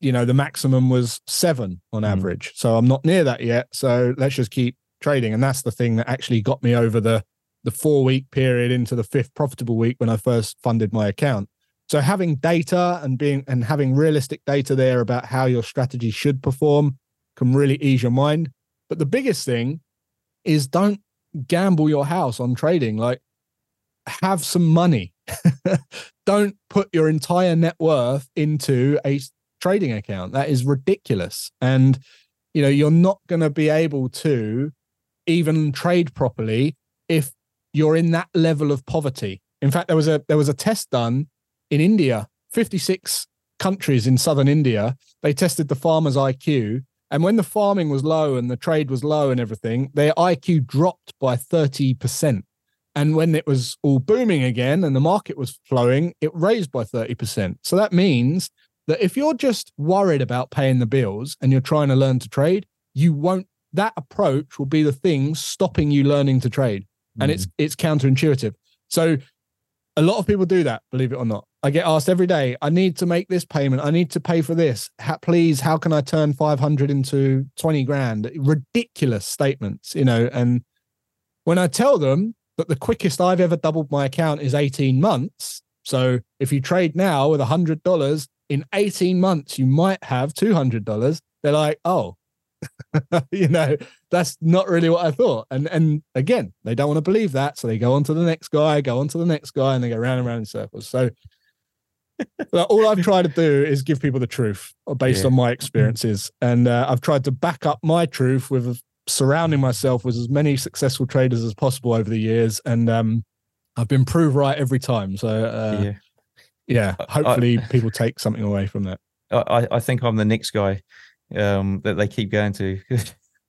you know, the maximum was seven on mm. average. So I'm not near that yet. So let's just keep trading. And that's the thing that actually got me over the the four week period into the fifth profitable week when I first funded my account. So having data and being and having realistic data there about how your strategy should perform can really ease your mind. But the biggest thing is don't gamble your house on trading. Like have some money. don't put your entire net worth into a trading account. That is ridiculous. And you know, you're not going to be able to even trade properly if you're in that level of poverty. In fact, there was a there was a test done in India, 56 countries in southern India. They tested the farmers' IQ, and when the farming was low and the trade was low and everything, their IQ dropped by 30%. And when it was all booming again and the market was flowing, it raised by 30%. So that means that if you're just worried about paying the bills and you're trying to learn to trade, you won't, that approach will be the thing stopping you learning to trade and mm. it's it's counterintuitive. So a lot of people do that, believe it or not. I get asked every day, I need to make this payment. I need to pay for this. How, please, how can I turn 500 into 20 grand? Ridiculous statements, you know. And when I tell them that the quickest I've ever doubled my account is 18 months. So if you trade now with $100, in 18 months, you might have $200. They're like, oh, you know, that's not really what I thought. And and again, they don't want to believe that, so they go on to the next guy, go on to the next guy, and they go round and round in circles. So all I've tried to do is give people the truth based yeah. on my experiences, and uh, I've tried to back up my truth with surrounding myself with as many successful traders as possible over the years, and um, I've been proved right every time. So uh, yeah, yeah, hopefully I, people take something away from that. I, I think I'm the next guy um, that they keep going to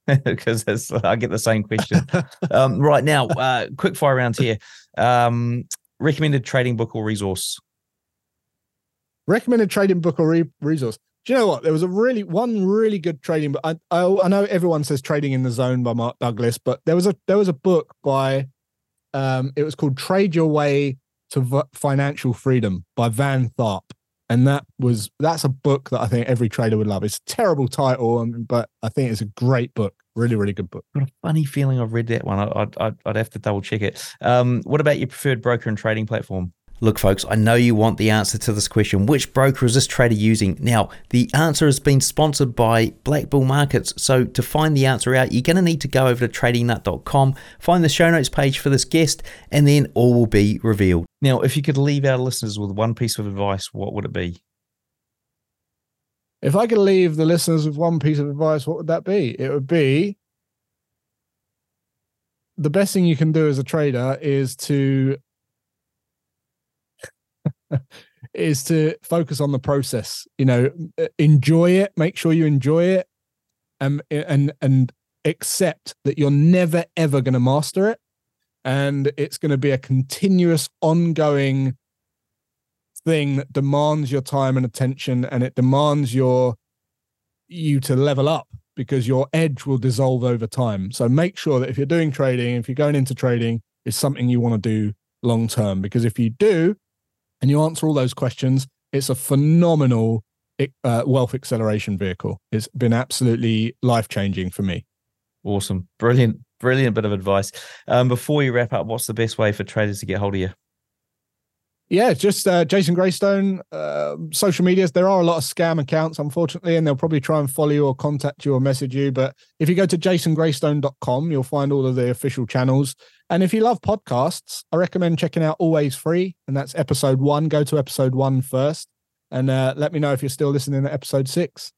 because I get the same question. um, right now, uh, quick fire rounds here. Um, recommended trading book or resource? Recommended trading book or re- resource. Do you know what? There was a really one really good trading book. I, I, I know everyone says Trading in the Zone by Mark Douglas, but there was a there was a book by um, it was called Trade Your Way to v- Financial Freedom by Van Tharp and that was that's a book that I think every trader would love. It's a terrible title, but I think it's a great book. Really, really good book. Got a funny feeling I've read that one. I'd I'd, I'd have to double check it. Um, what about your preferred broker and trading platform? Look, folks, I know you want the answer to this question. Which broker is this trader using? Now, the answer has been sponsored by BlackBull Markets. So, to find the answer out, you're going to need to go over to tradingnut.com, find the show notes page for this guest, and then all will be revealed. Now, if you could leave our listeners with one piece of advice, what would it be? If I could leave the listeners with one piece of advice, what would that be? It would be the best thing you can do as a trader is to is to focus on the process. You know, enjoy it. Make sure you enjoy it, and and and accept that you're never ever going to master it. and it's going to be a continuous, ongoing thing that demands your time and attention, and it demands your you to level up because your edge will dissolve over time. So make sure that if you're doing trading, if you're going into trading, it's something you want to do long term. Because if you do, and you answer all those questions, it's a phenomenal uh, wealth acceleration vehicle. It's been absolutely life changing for me. Awesome. Brilliant. Brilliant bit of advice. Um, before we wrap up, what's the best way for traders to get hold of you? Yeah, just uh, Jason Graystone, uh, social medias. There are a lot of scam accounts, unfortunately, and they'll probably try and follow you or contact you or message you. But if you go to jasongraystone.com, you'll find all of the official channels. And if you love podcasts, I recommend checking out Always Free, and that's episode one. Go to episode one first, and uh, let me know if you're still listening to episode six.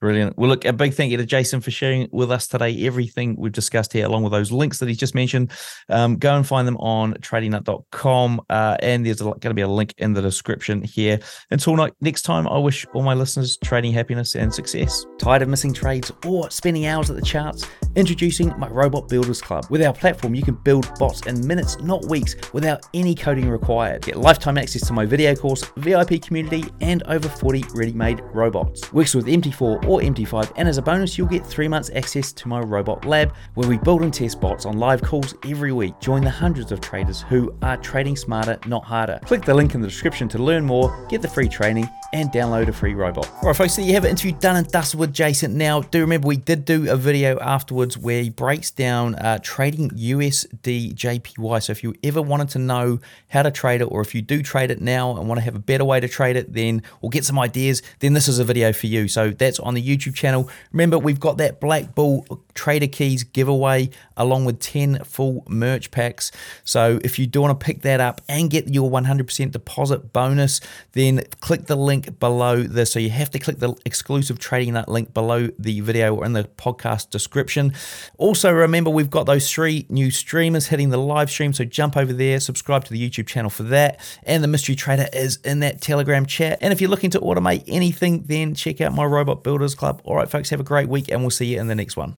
Brilliant. Well, look, a big thank you to Jason for sharing with us today everything we've discussed here, along with those links that he's just mentioned. Um, go and find them on tradingnut.com. Uh, and there's going to be a link in the description here. Until next time, I wish all my listeners trading happiness and success. Tired of missing trades or spending hours at the charts? Introducing my Robot Builders Club. With our platform, you can build bots in minutes, not weeks, without any coding required. Get lifetime access to my video course, VIP community, and over 40 ready made robots. Works with MT4 or MT5, and as a bonus, you'll get three months access to my robot lab where we build and test bots on live calls every week. Join the hundreds of traders who are trading smarter, not harder. Click the link in the description to learn more, get the free training, and download a free robot. All right, folks, so you have an interview done and dusted with Jason. Now, do remember we did do a video afterwards where he breaks down uh, trading USD JPY. So if you ever wanted to know how to trade it, or if you do trade it now and want to have a better way to trade it, then or get some ideas, then this is a video for you. So that's on the YouTube channel. Remember, we've got that BlackBull Trader Keys giveaway along with 10 full merch packs. So if you do want to pick that up and get your 100% deposit bonus, then click the link link below this. So you have to click the exclusive Trading Nut link below the video or in the podcast description. Also, remember we've got those three new streamers hitting the live stream. So jump over there, subscribe to the YouTube channel for that. And the Mystery Trader is in that Telegram chat. And if you're looking to automate anything, then check out my Robot Builders Club. All right, folks, have a great week and we'll see you in the next one.